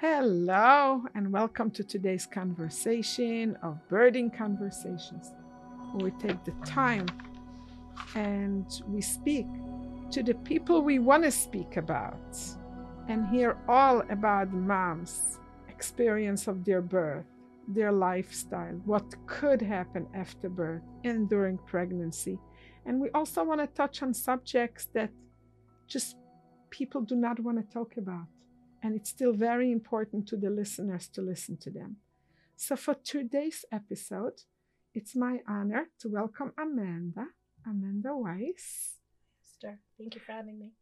Hello, and welcome to today's conversation of Birthing Conversations, where we take the time and we speak to the people we want to speak about and hear all about moms' experience of their birth, their lifestyle, what could happen after birth and during pregnancy. And we also want to touch on subjects that just people do not want to talk about and it's still very important to the listeners to listen to them. So, for today's episode, it's my honor to welcome Amanda, Amanda Weisz. Esther, thank you for having me.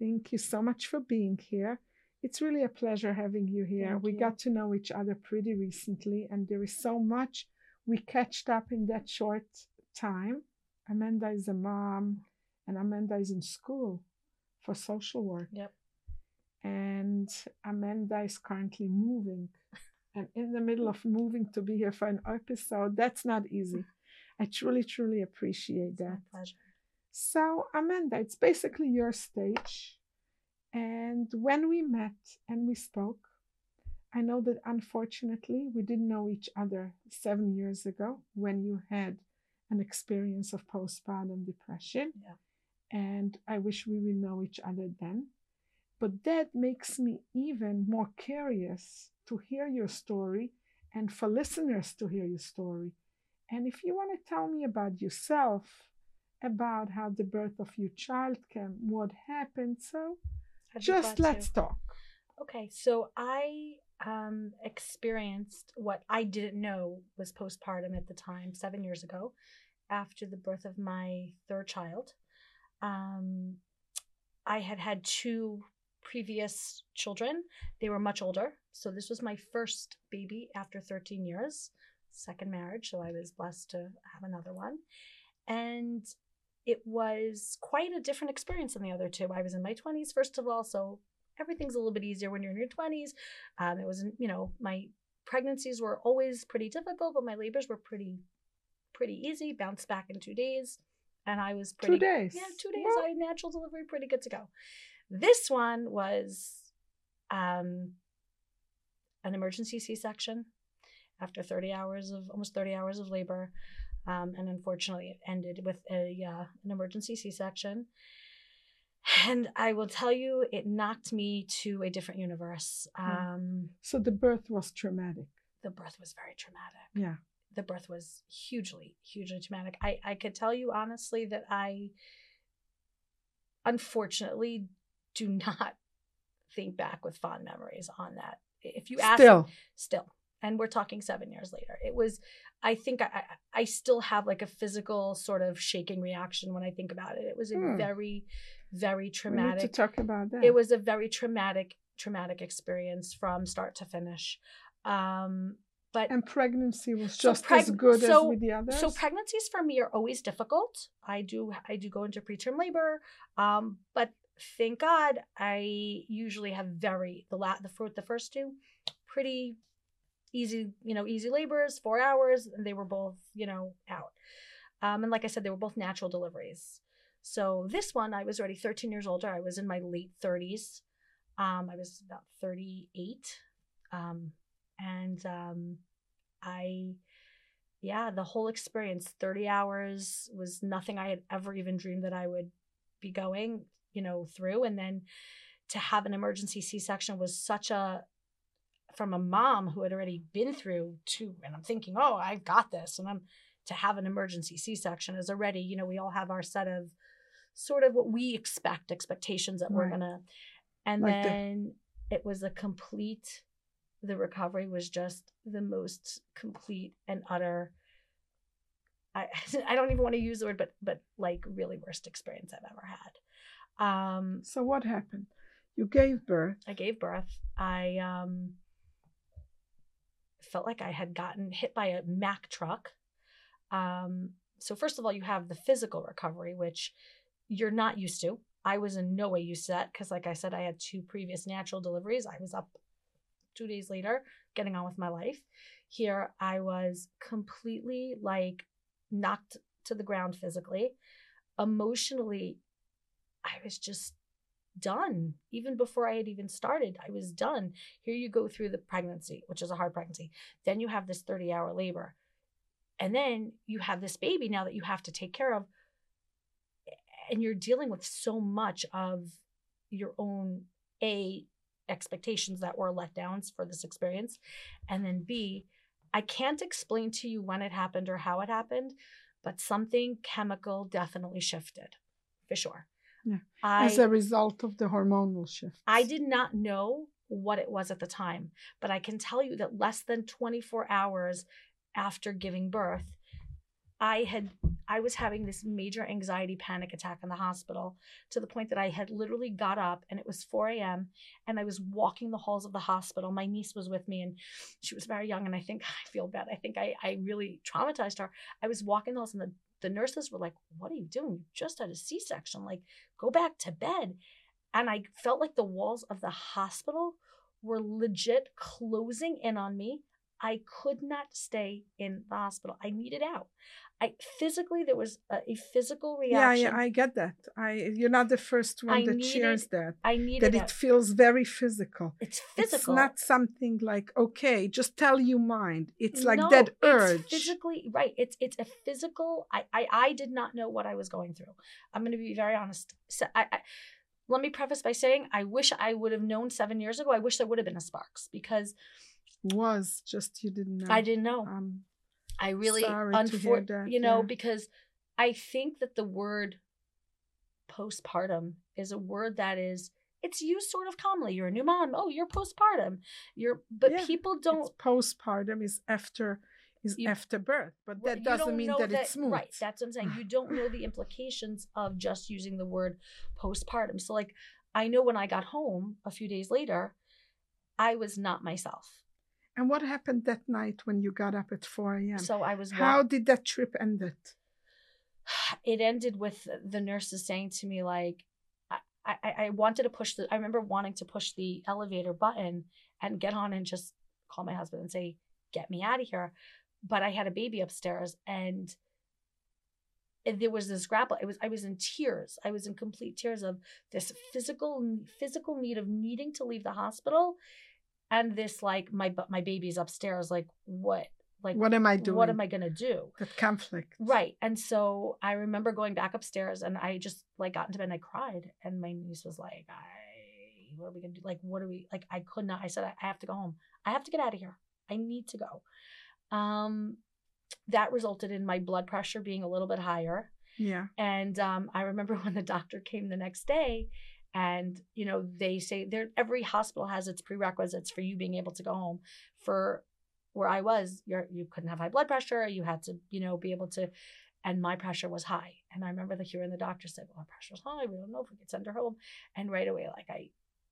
Thank you so much for being here. It's really a pleasure having you here. Thank we you. got to know each other pretty recently, and there is so much we catched up in that short time. Amanda is a mom, and Amanda is in school for social work Yep. And Amanda is currently moving and in the middle of moving to be here for an episode. That's not easy. I truly, truly appreciate that. pleasure. So, Amanda, it's basically your stage. And when we met and we spoke, I know that unfortunately we didn't know each other seven years ago when you had an experience of postpartum depression. Yeah. And I wish we would know each other then. But that makes me even more curious to hear your story and for listeners to hear your story. And if you want to tell me about yourself, about how the birth of your child came, what happened, so I'd just let's to. talk. Okay, so I um, experienced what I didn't know was postpartum at the time, seven years ago, after the birth of my third child. Um, I had had two previous children. They were much older. So this was my first baby after 13 years, second marriage. So I was blessed to have another one. And it was quite a different experience than the other two. I was in my 20s, first of all. So everything's a little bit easier when you're in your 20s. Um, it wasn't, you know, my pregnancies were always pretty difficult, but my labors were pretty, pretty easy. Bounced back in two days, and I was pretty. Two days. Yeah, two days. Well, I had natural delivery, pretty good to go. This one was um, an emergency C-section after 30 hours of almost 30 hours of labor, um, and unfortunately, it ended with a uh, an emergency C-section. And I will tell you, it knocked me to a different universe. Hmm. Um, So the birth was traumatic. the birth was very traumatic. Yeah. The birth was hugely, hugely traumatic. I, I could tell you honestly that I unfortunately do not think back with fond memories on that. If you ask Still. still and we're talking seven years later it was i think i i still have like a physical sort of shaking reaction when i think about it it was a Hmm. very very We need to traumatic talk about that. it was a very traumatic traumatic experience from start to finish um but and pregnancy was So just preg- as good so- as with the others. so pregnancies for me are always difficult. I do I do go into preterm labor, um, but thank God I usually have very the la- the fruit the first two pretty easy you know easy labors four hours and they were both you know out, um, and like I said they were both natural deliveries. So this one I was already 13 years older. I was in my late 30s. Um, I was about 38, um, and um, I yeah, the whole experience, 30 hours was nothing I had ever even dreamed that I would be going, you know, through. And then to have an emergency C section was such a, from a mom who had already been through two, and I'm thinking, oh, I've got this. And I'm, to have an emergency C section is already, you know, we all have our set of sort of what we expect, expectations that we're going to, and Like the- then it was a complete, the recovery was just the most complete and utter I, I don't even want to use the word but but like really worst experience I've ever had. Um So what happened? You gave birth. I gave birth. I um felt like I had gotten hit by a Mack truck. Um so first of all you have the physical recovery which you're not used to. I was in no way used to that because like I said I had two previous natural deliveries. I was up 2 days later getting on with my life. Here I was completely like knocked to the ground physically. Emotionally, I was just done. Even before I had even started, I was done. Here you go through the pregnancy, which is a hard pregnancy. Then you have this 30 hour labor. And then you have this baby now that you have to take care of. And you're dealing with so much of your own A, expectations that were letdowns for this experience. And then B, I can't explain to you when it happened or how it happened, but something chemical definitely shifted for sure. Yeah. I, As a result of the hormonal shift. I did not know what it was at the time, but I can tell you that less than 24 hours after giving birth, I had I was having this major anxiety panic attack in the hospital to the point that I had literally got up and it was 4 a.m. and I was walking the halls of the hospital. My niece was with me and she was very young and I think I feel bad. I think I, I really traumatized her. I was walking the halls and the, the nurses were like, What are you doing? You just had a C-section. Like, go back to bed. And I felt like the walls of the hospital were legit closing in on me. I could not stay in the hospital. I needed out. I physically there was a, a physical reaction. yeah, yeah, I get that. I you're not the first one I that needed- shares that. I needed That out. it feels very physical. It's physical. It's not something like okay, just tell you mind. It's like No, that it's urge. physically right. It's it's a physical. I, I I did not know what I was going through. I'm going to be very honest. So I, I let me preface by saying I wish I would have known seven years ago. I wish there would have been a sparks because Was just you didn't know. I didn't know. Um, I really, sorry to hear that, you know, yeah. because I think that the word postpartum is a word that is it's used sort of commonly. You're a new mom. Oh, you're postpartum. You're, but Yeah, people don't. postpartum is after is You- after birth, but that doesn't mean know that, it's smooth. Right. That's what I'm saying. You don't know the implications of just using the word postpartum. So, like, I know when I got home a few days later, I was not myself. And what happened that night when you got up at 4 a.m.? So I was. How walk- did that trip end it? it ended with the nurses saying to me like I, I, I wanted to push the i remember wanting to push the elevator button and get on and just call my husband and say get me out of here but i had a baby upstairs and and there was this grapple it was i was in tears i was in complete tears of this physical physical need of needing to leave the hospital and this like my my baby's upstairs like what like what am I doing? what am i gonna do That conflict. Right. And so I remember going back upstairs and I just like got into bed and I cried. And my niece was like, I, what are we going to do? Like, what are we, like, I could not, I said, I have to go home. I have to get out of here. I need to go. Um, that resulted in my blood pressure being a little bit higher. Yeah. And um, I remember when the doctor came the next day, and you know they say there every hospital has its prerequisites for you being able to go home. For where I was, you're, you couldn't have high blood pressure. You had to you know be able to, and my pressure was high. And I remember the hearing the doctor said, "Well, our pressure's high. We don't know if we can send her home." And right away, like I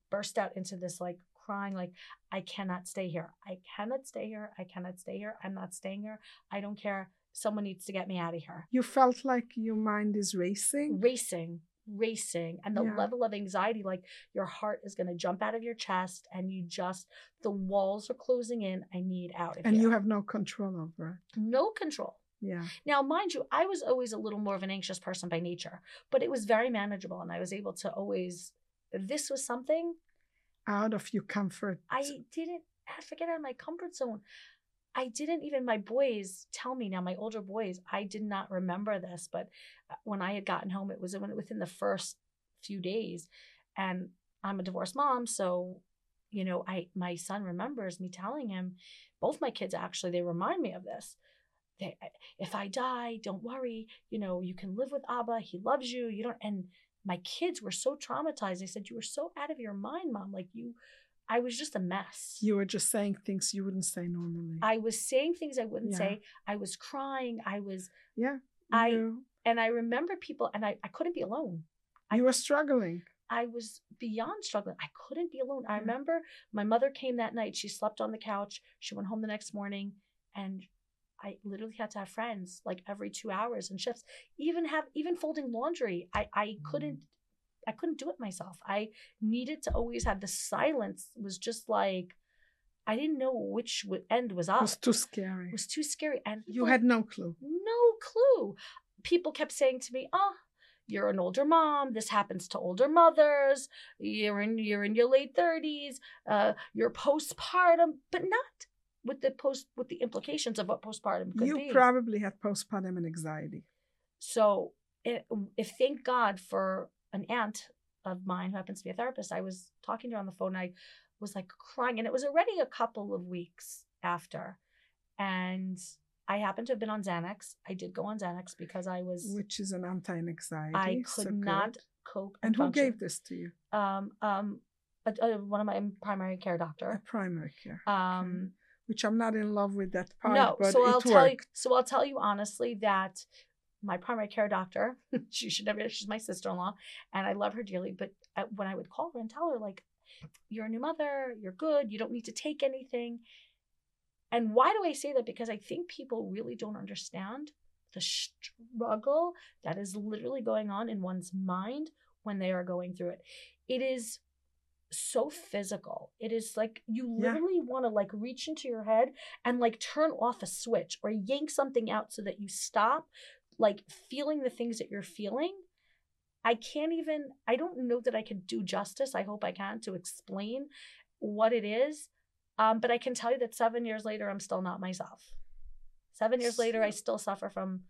burst out into this like crying like i cannot stay here i cannot stay here i cannot stay here i'm not staying here i don't care someone needs to get me out of here You felt like your mind is racing. racing racing and the Yeah. level of anxiety like your heart is going to jump out of your chest and you just the walls are closing in i need out of And here you have no control over it. no control Yeah. now mind you i was always a little more of an anxious person by nature but it was very manageable and i was able to always this was something Out of your comfort. I didn't ah, I had to get out of my comfort zone. I didn't even my boys tell me now, my older boys, I did not remember this, but uh, when I had gotten home, it was within the first few days. And I'm a divorced mom, so you know, I my son remembers me telling him, both my kids actually, they remind me of this. They, if I die, don't worry. You know, you can live with Abba. He loves you. You don't. And my kids were so traumatized. They said, "You were so out of your mind, mom. Like you, I was just a mess. You were just saying things you wouldn't say normally. I was saying things I wouldn't Yeah. say. I was crying. I was, yeah. I you, and I remember people, and I, I couldn't be alone. I- you were struggling. I was beyond struggling. I couldn't be alone. I Yeah. remember my mother came that night. She slept on the couch. She went home the next morning, and I literally had to have friends like every two hours and shifts. Even have even folding laundry. I I couldn't. Mm. I couldn't do it myself. I needed to always have the silence. Was just like I didn't know which end was up. It was too scary. It was too scary, and You had no clue. no clue. People kept saying to me, "Oh, you're an older mom. This happens to older mothers. You're in you're in your late thirties. Uh, you're postpartum, but not with the post with the implications of what postpartum could you be. probably had postpartum and anxiety. So, it, if thank God for an aunt of mine who happens to be a therapist, I was talking to her on the phone. And I was like crying, and it was already a couple of weeks after, and I happened to have been on Xanax. I did go on Xanax because I was which is an anti-anxiety. I so could not good. cope. And who function. gave this to you? um um a, a, one of my primary care A doctor. primary care. Um Which I'm not in love with that part, no, but so I'll tell you so I'll tell you honestly that my primary care doctor, she should never she's my sister-in-law and I love her dearly, but when I would call her and tell her like you're a new mother, you're good, you don't need to take anything. And why do I say that? Because I think people really don't understand the struggle that is literally going on in one's mind when they are going through it. It is so physical. It is like you Yeah. literally want to like reach into your head and like turn off a switch or yank something out so that you stop like feeling the things that you're feeling. I can't even I don't know that I can do justice. I hope I can to explain what it is. Um, but I can tell you that seven years later, I'm still not myself. Seven years later, I still suffer from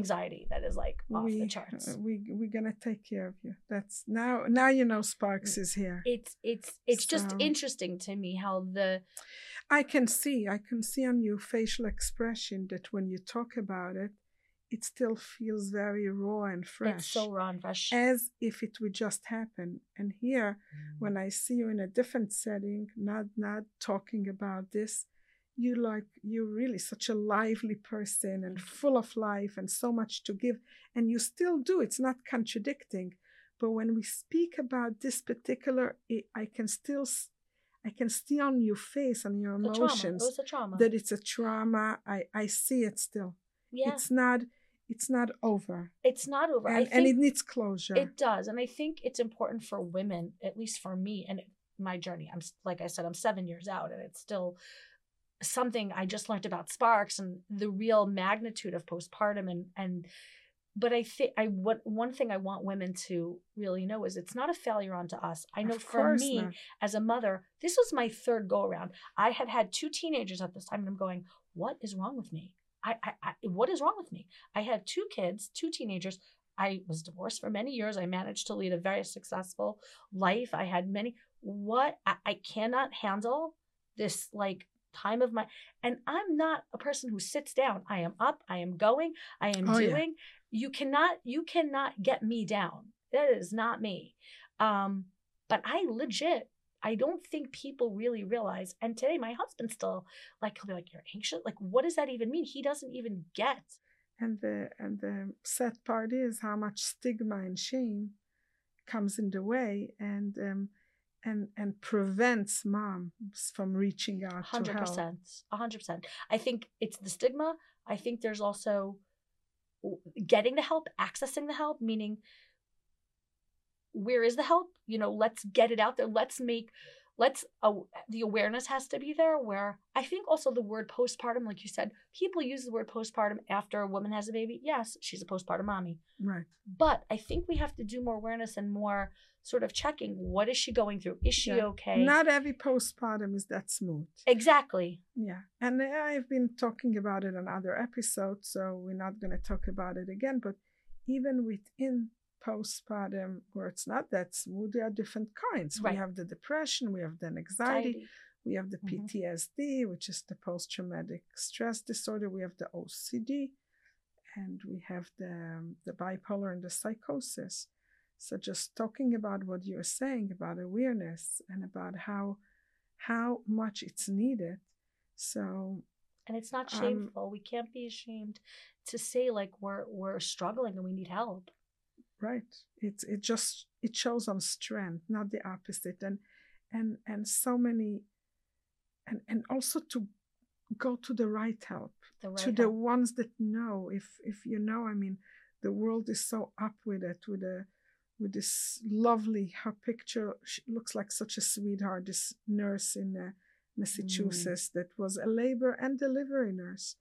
anxiety that is like off we, the charts. we we're gonna take care of you. That's now now you know Sparks mm, is here. It's it's it's just interesting to me how the I can see, I can see on your facial expression that when you talk about it, it still feels very raw and fresh. it's so raw and fresh. as if it would just happen. And here, mm. when I see you in a different setting, not not talking about this, you like you're really such a lively person and full of life and so much to give, and you still do. It's not contradicting, but when we speak about this particular, I I can still, i can see on your face and your the trauma. It emotions was a trauma. that it's a trauma. I I see it still. yeah, It's not. It's not over, it's not over. I and, think and it needs closure. It does, and I think it's important for women, at least for me, and my journey. I'm like I said, I'm seven years out, and it's still something I just learned about Sparks and the real magnitude of postpartum, and and. But I think I what one thing I want women to really know is it's not a failure onto us. I know for me not. as a mother, this was my third go around. I had had two teenagers at this time, and I'm going, what is wrong with me? I, I, I what is wrong with me? I had two kids, two teenagers. I was divorced for many years. I managed to lead a very successful life. I had many. What I, I cannot handle this like time of my and I'm not a person who sits down. I am up. I am going. I am Oh, yeah. doing. You cannot. You cannot get me down. That is not me. Um, but I legit. I don't think people really realize. And today, my husband still like he'll be like, "You're anxious. Like, what does that even mean?" He doesn't even get. And the and the sad part is how much stigma and shame comes in the way and um and and prevents moms from reaching out to hundred help. percent, hundred percent. I think it's the stigma. I think there's also getting the help, accessing the help, meaning where is the help? You know, let's get it out there. Let's make, let's. Uh, the awareness has to be there. Where I think also the word postpartum, like you said, people use the word postpartum after a woman has a baby. Yes, she's a postpartum mommy. Right. But I think we have to do more awareness and more sort of checking. What is she going through? Is she Yeah. okay? Not every postpartum is that smooth. exactly. Yeah. And I've been talking about it on other episodes, so we're not going to talk about it again. But even within postpartum, where it's not that smooth, there are different kinds. Right. We have the depression, we have the anxiety, Anxiety. we have the Mhm. PTSD, which is the post traumatic stress disorder, we have the OCD, and we have the, um, the bipolar and the psychosis. So just talking about what you're saying about awareness and about how how much it's needed. So and it's not Um, shameful. we can't be ashamed to say like we're we're struggling and we need help. Right, it's it just it shows on strength, not the opposite, and and and so many, and and also to go to the right help The right to the ones that know. If if you know i mean the world is so up with it with a with this lovely her picture she looks like such a sweetheart this nurse in uh, massachusetts that was a labor and delivery nurse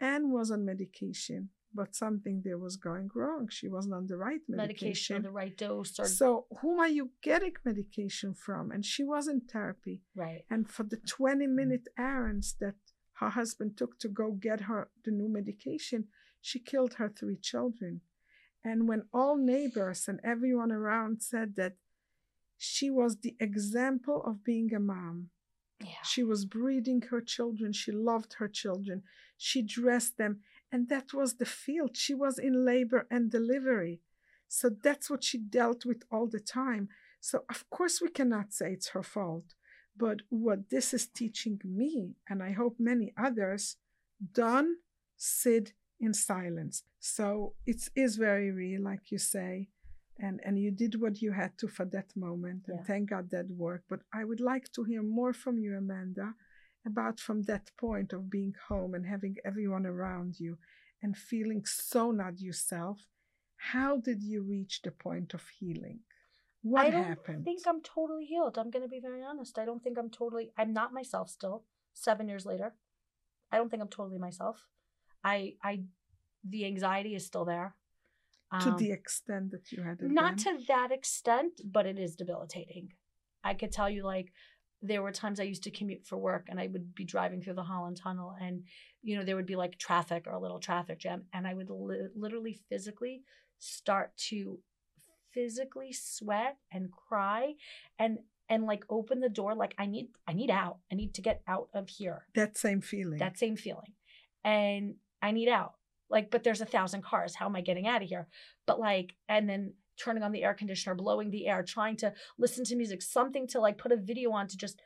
and was on medication but something there was going wrong. She wasn't on the right medication, medication. the right dose, or so, whom are you getting medication from? And she was in therapy. right. And for the 20 minute errands that her husband took to go get her the new medication, she killed her three children. And when all neighbors and everyone around said that she was the example of being a mom, Yeah. she was breeding her children, she loved her children, she dressed them, and that was the field. She was in labor and delivery. So that's what she dealt with all the time. So, of course, we cannot say it's her fault. But what this is teaching me, and I hope many others, don't sit in silence. So it is very real, like you say, and and you did what you had to for that moment, and thank God that worked. But I would like to hear more from you, Amanda, about from that point of being home and having everyone around you and feeling so not yourself. How did you reach the point of healing? What happened? I don't happened? think I'm totally healed. I'm going to be very honest. I don't think I'm totally. I'm not myself still. Seven years later, I don't think I'm totally myself. I I, the anxiety is still there. to Um, the extent that you had it not then? to that extent, but it is debilitating. I could tell you like there were times I used to commute for work and I would be driving through the Holland Tunnel and you know there would be like traffic or a little traffic jam and I would li- literally physically start to physically sweat and cry and and like open the door like I need I need out. I need to get out of here. That same feeling. that same feeling. And i need out. Like but there's a thousand cars. How am i getting out of here? But like and then turning on the air conditioner blowing the air trying to listen to music something to like put a video on to just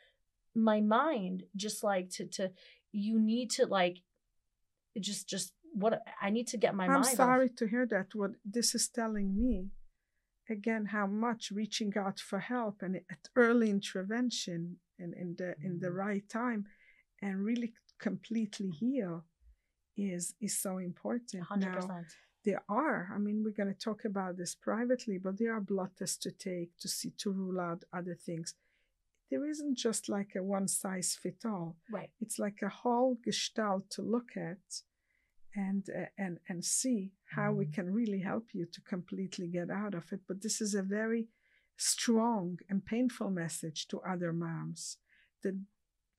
my mind just like to to you need to like just just what i need to get my mind. I'm mind off. sorry to hear that. What this is telling me, again, how much reaching out for help and at early intervention and in the in the mm-hmm. right time, and really completely heal, is is so important. 100% Now, there are. I mean, we're going to talk about this privately, but there are blood tests to take to see to rule out other things. There isn't just like a one size fit all right it's like a whole gestalt to look at and uh, and and see how we can really help you to completely get out of it but this is a very strong and painful message to other moms that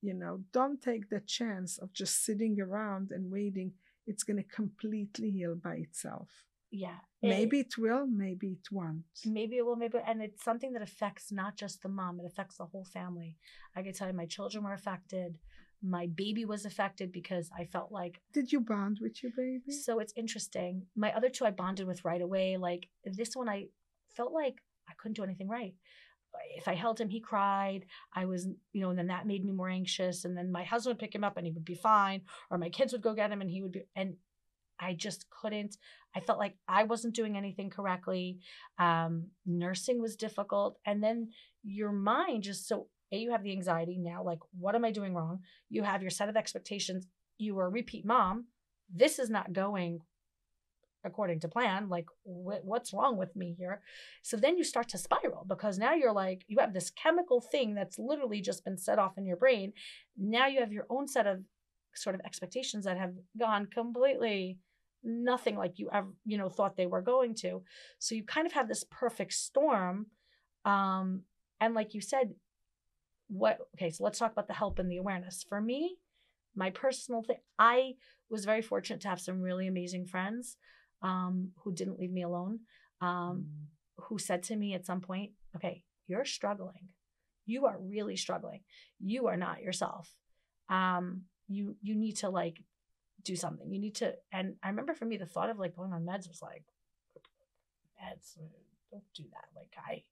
you know don't take the chance of just sitting around and waiting it's going to completely heal by itself. Yeah maybe it will maybe it won't. Maybe it will maybe and it's something that affects not just the mom it affects the whole family. I can tell you my children were affected my baby was affected because i felt like did you bond with your baby? So it's interesting. My other two i bonded with right away like this one i felt like i couldn't do anything right if i held him he cried. I was you know and then that made me more anxious and then my husband would pick him up and he would be fine or my kids would go get him and he would be and i just couldn't i felt like i wasn't doing anything correctly. Um, nursing was difficult and then your mind just so a you have the anxiety now like what am i doing wrong? You have your set of expectations. You are a repeat mom. This is not going according to plan like wh- what's wrong with me here? So then you start to spiral because now you're like you have this chemical thing that's literally just been set off in your brain. Now you have your own set of sort of expectations that have gone completely nothing like you ever you know thought they were going to. So you kind of have this perfect storm um and like you said what okay so let's talk about the help and the awareness. For me my personal thing i was very fortunate to have some really amazing friends um who didn't leave me alone um who said to me at some point okay you're struggling. You are really struggling. You are not yourself. Um you you need to like do something. You need to and i remember for me the thought of like going on meds was like meds don't do that. Like i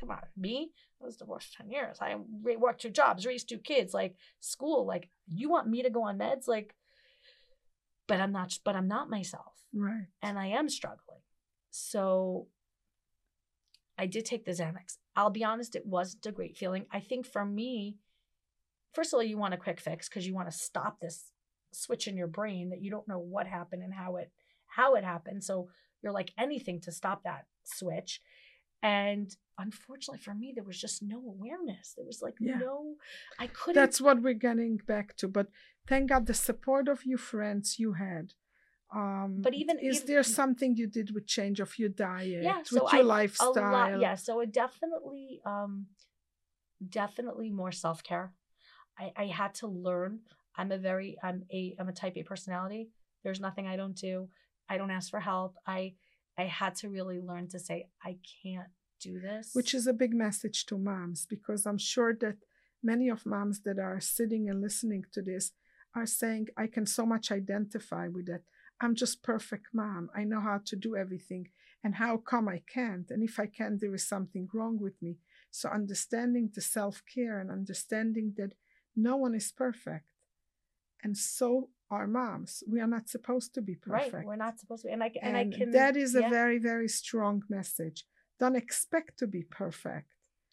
come on me? I was divorced 10 years. I worked two jobs raised two kids like school. Like you want me to go on meds? Like but i'm not but i'm not myself right and I am struggling. So I did take the Xanax. I'll be honest, it wasn't a great feeling. I think for me, first of all, you want a quick fix because you want to stop this switch in your brain that you don't know what happened and how it how it happened. So you're like anything to stop that switch. And unfortunately for me, there was just no awareness. There was like Yeah. no, I couldn't. That's what we're getting back to. But thank God the support of you friends you had Um, But even- is even- there something you did with change of your diet, Yeah, with so your I- lifestyle? a lot yeah so it definitely um definitely more self-care. I i had to learn. I'm a very i'm a i'm a type a personality. There's nothing i don't do. I don't ask for help. I i had to really learn to say i can't do this. Which is a big message to moms because I'm sure that many of moms that are sitting and listening to this are saying, I can so much identify with that. I'm just perfect mom. I know how to do everything. And how come I can't? And if I can, there is something wrong with me. So understanding the self-care and understanding that no one is perfect. And so are moms. We are not supposed to be perfect. right we're not supposed to and i and, And i can that is a yeah, very, very strong message. Don't expect to be perfect.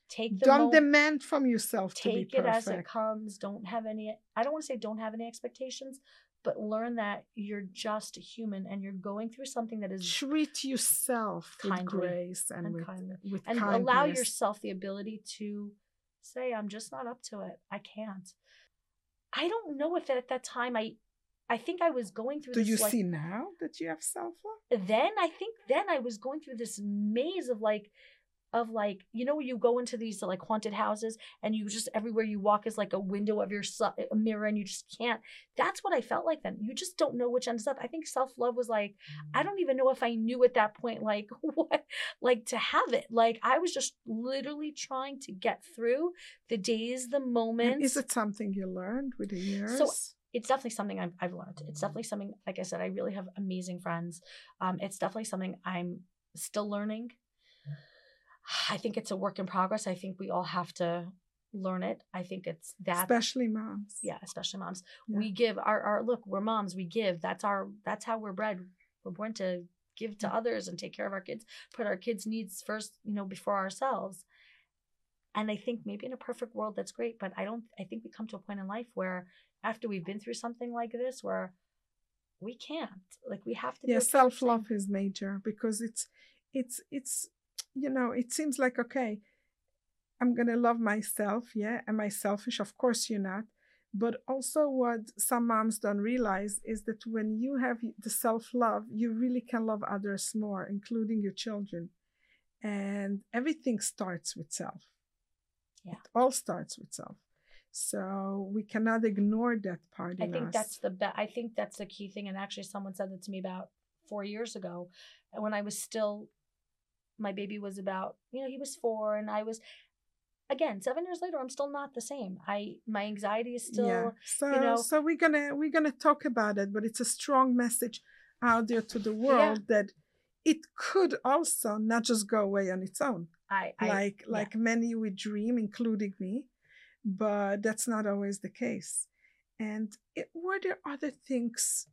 take the Don't demand from yourself to be perfect. take it as it comes don't have any i don't want to say don't have any expectations but learn that you're just a human and you're going through something that is Treat yourself with Kindly grace and, and with, kindly. with and kindness. allow yourself the ability to say i'm just not up to it i can't i don't know if at that time i i think i was going through Do this you like see now that you have self love? then i think then i was going through this maze of like of like you know you go into these like haunted houses and you just everywhere you walk is like a window of your su- a mirror and you just can't that's what i felt like then you just don't know which ends up i think self-love was like Mm. i don't even know if i knew at that point like what like to have it like i was just literally trying to get through the days the And moments is it something you learned with the years? So it's definitely something I've, I've learned. It's definitely something, like I said, I really have amazing friends. Um, it's definitely something I'm still learning. I think it's a work in progress. I think we all have to learn it. I think it's that. Especially moms. yeah, especially moms. Yeah. We give our, our look. We're moms. We give. That's our. That's how we're bred. We're born to give to others and take care of our kids. Put our kids' needs first. You know, before ourselves. And I think maybe in a perfect world that's great, but I don't. I think we come to a point in life where after we've been through something like this, where we can't. Like we have to. yeah it for ourselves. self love is major because it's it's it's you know it seems like okay i'm gonna love myself yeah am i selfish of course you're not but also what some moms don't realize is that when you have the self love you really can love others more including your children and everything starts with self Yeah. it all starts with self so we cannot ignore that part I in think us. that's the be- I think that's the key thing. And actually, someone said that to me about four years ago, when I was still, my baby was about you know he was four, and I was, again seven years later, I'm still not the same. I my anxiety is still yeah. So know- so we're gonna we're gonna talk about it, but it's a strong message out there to the world that it could also not just go away on its own, I, I like yeah. like many would dream, including me, but that's not always the case. And it, were there other things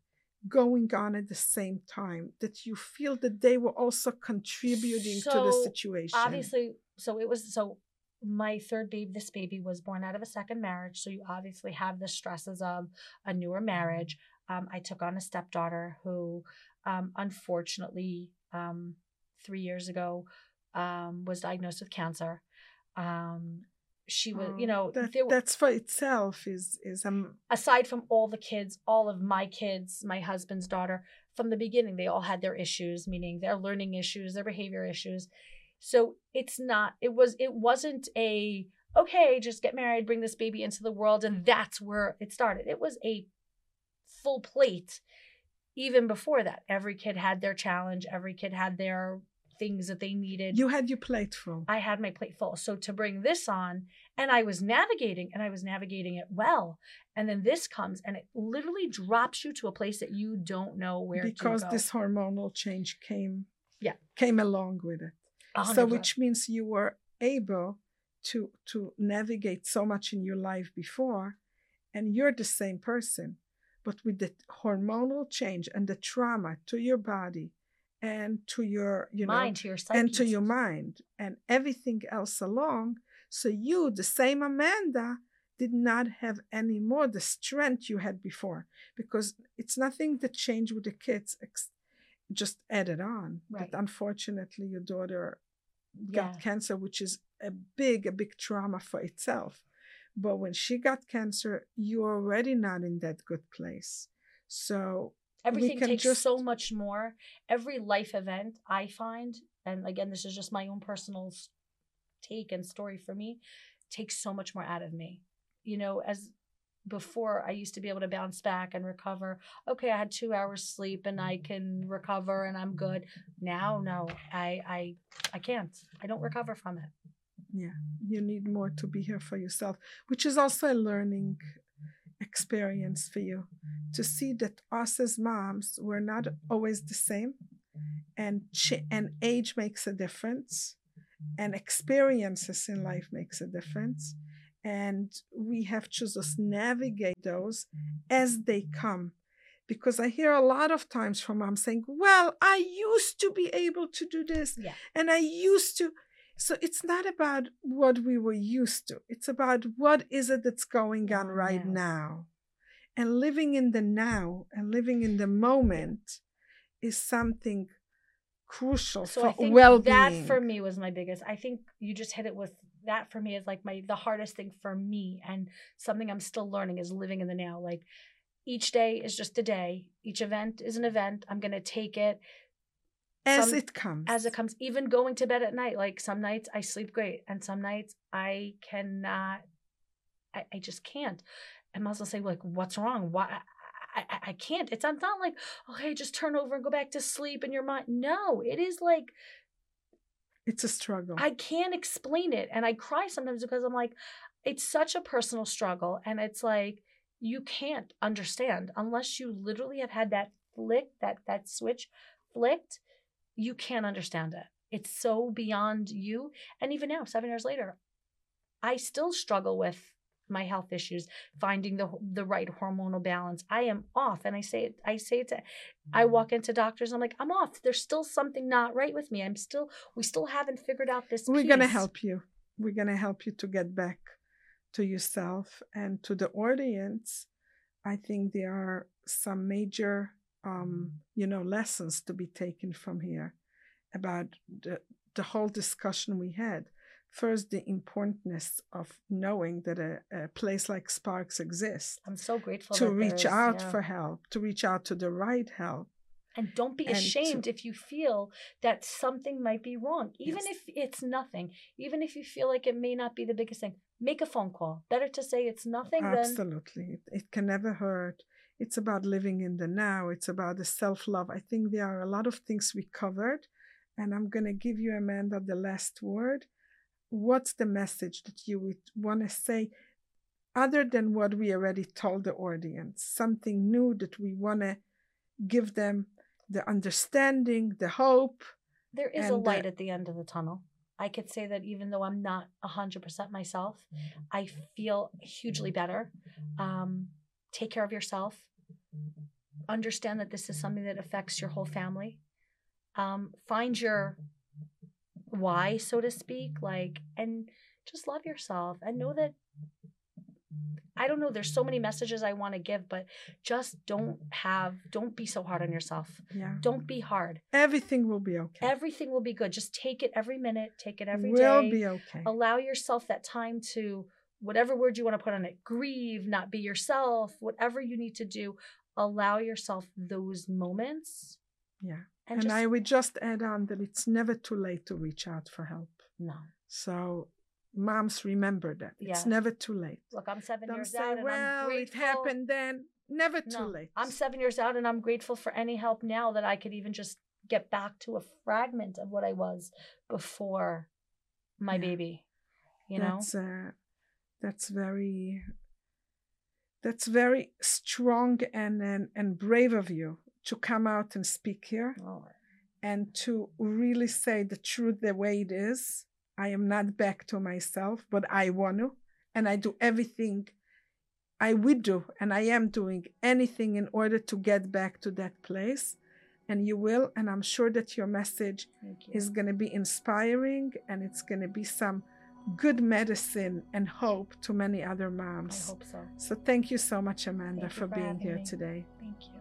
going on at the same time that you feel that they were also contributing to the So, situation? obviously so it was so my third baby this baby was born out of a second marriage so you obviously have the stresses of a newer marriage um, i took on a stepdaughter who um, unfortunately um, three years ago um, was diagnosed with cancer um, she was you Oh, know that, were, that's for itself is is um aside from all the kids, all of my kids, my husband's daughter, from the beginning, they all had their issues, meaning their learning issues, their behavior issues. So it's not, it was, it wasn't a, okay, just get married, bring this baby into the world, and that's where it started. It was a full plate even before that. Every kid had their challenge, every kid had their things that they needed. you had your plate full. I had my plate full. So to bring this on, and I was navigating, and I was navigating it well. And then this comes, and it literally drops you to a place that you don't know where because to go. this hormonal change came Yeah. came along with it so hundred percent. which means you were able to to navigate so much in your life before and you're the same person but with the hormonal change and the trauma to your body and to your you mind know to your psyche. and to your mind and everything else along so you the same amanda did not have any more the strength you had before because it's nothing that changed with the kids ex- just added on Right. but unfortunately your daughter got Yeah. cancer which is a big a big trauma for itself but when she got cancer you're already not in that good place so Everything takes just- so much more. Every life event I find, and again, this is just my own personal take and story for me, takes so much more out of me. You know, as before I used to be able to bounce back and recover. Okay, I had two hours sleep and I can recover and I'm good. Now, no, I I I can't. I don't recover from it. Yeah, you need more to be here for yourself, which is also a learning experience for you to see that us as moms we're not always the same, and ch- and age makes a difference, and experiences in life makes a difference, and we have to just navigate those as they come. Because I hear a lot of times from moms saying, Well, I used to be able to do this, Yeah. and I used to. So it's not about what we were used to. It's about what is it that's going on right Now. now. And living in the now and living in the moment is something crucial So for I think well-being. that for me was my biggest. I think you just hit it with that for me is like my the hardest thing for me and something I'm still learning is living in the now. Like each day is just a day. Each event is an event. I'm gonna take it as some- it comes. as it comes. Even going to bed at night, like some nights I sleep great, and some nights I cannot. I, I just can't. And Mazel say like, "What's wrong? Why?" I, I, I can't. It's not not like okay, just turn over and go back to sleep in your mind. No, it is like It's a struggle. I can't explain it. And I cry sometimes because I'm like, it's such a personal struggle. And it's like, you can't understand unless you literally have had that flick, that that switch flicked, you can't understand it. It's so beyond you. And even now, seven years later, I still struggle with my health issues, finding the the right hormonal balance. I am off, and I say it. I say it to. I mm-hmm. walk into doctors. I'm like, I'm off. There's still something not right with me. I'm still. We still haven't figured out this. We're going to help you. We're going to help you to get back to yourself and to the audience. I think there are some major, um, you know, lessons to be taken from here about the, the whole discussion we had. First, the importance of knowing that a, a place like Sparks exists, I'm so grateful to reach out yeah. for help, to reach out to the right help. and don't be and to- ashamed if you feel that something might be wrong even Yes. if it's nothing even if you feel like it may not be the biggest thing make a phone call better to say it's nothing than Absolutely. It, it can never hurt. It's about living in the now. It's about the self love. I think there are a lot of things we covered. And I'm going to give you, Amanda, the last word. What's the message that you would want to say other than what we already told the audience? Something new that we want to give them the understanding, the hope. there is a uh, light at the end of the tunnel i could say that even though i'm not 100% myself i feel hugely better um, take care of yourself understand that this is something that affects your whole family um, find your why so to speak like and just love yourself and know that i don't know there's so many messages i want to give but just don't have don't be so hard on yourself Yeah. don't be hard Everything will be okay. everything will be good just take it every minute take it every day. will be okay. allow yourself that time to whatever word you want to put on it grieve not be yourself whatever you need to do allow yourself those moments Yeah. and, And, just I would just add on that it's never too late to reach out for help. no So, moms, remember that it's never too late. look i'm 7 Don't years say, out and i'm well, it happened then. Never too No, late. i'm seven years out and i'm grateful for any help now that i could even just get back to a fragment of what i was before my Yeah. baby you know that's, uh, that's very. That's very strong and, and and brave of you to come out and speak here Oh, and to really say the truth the way it is. I am not back to myself, but I want to, and I do everything I would do, and I am doing anything in order to get back to that place. And you will, and I'm sure that your message you is going to be inspiring and it's going to be some good medicine and hope to many other moms. i hope so So thank you so much, Amanda, Thank for for being here me. today. thank you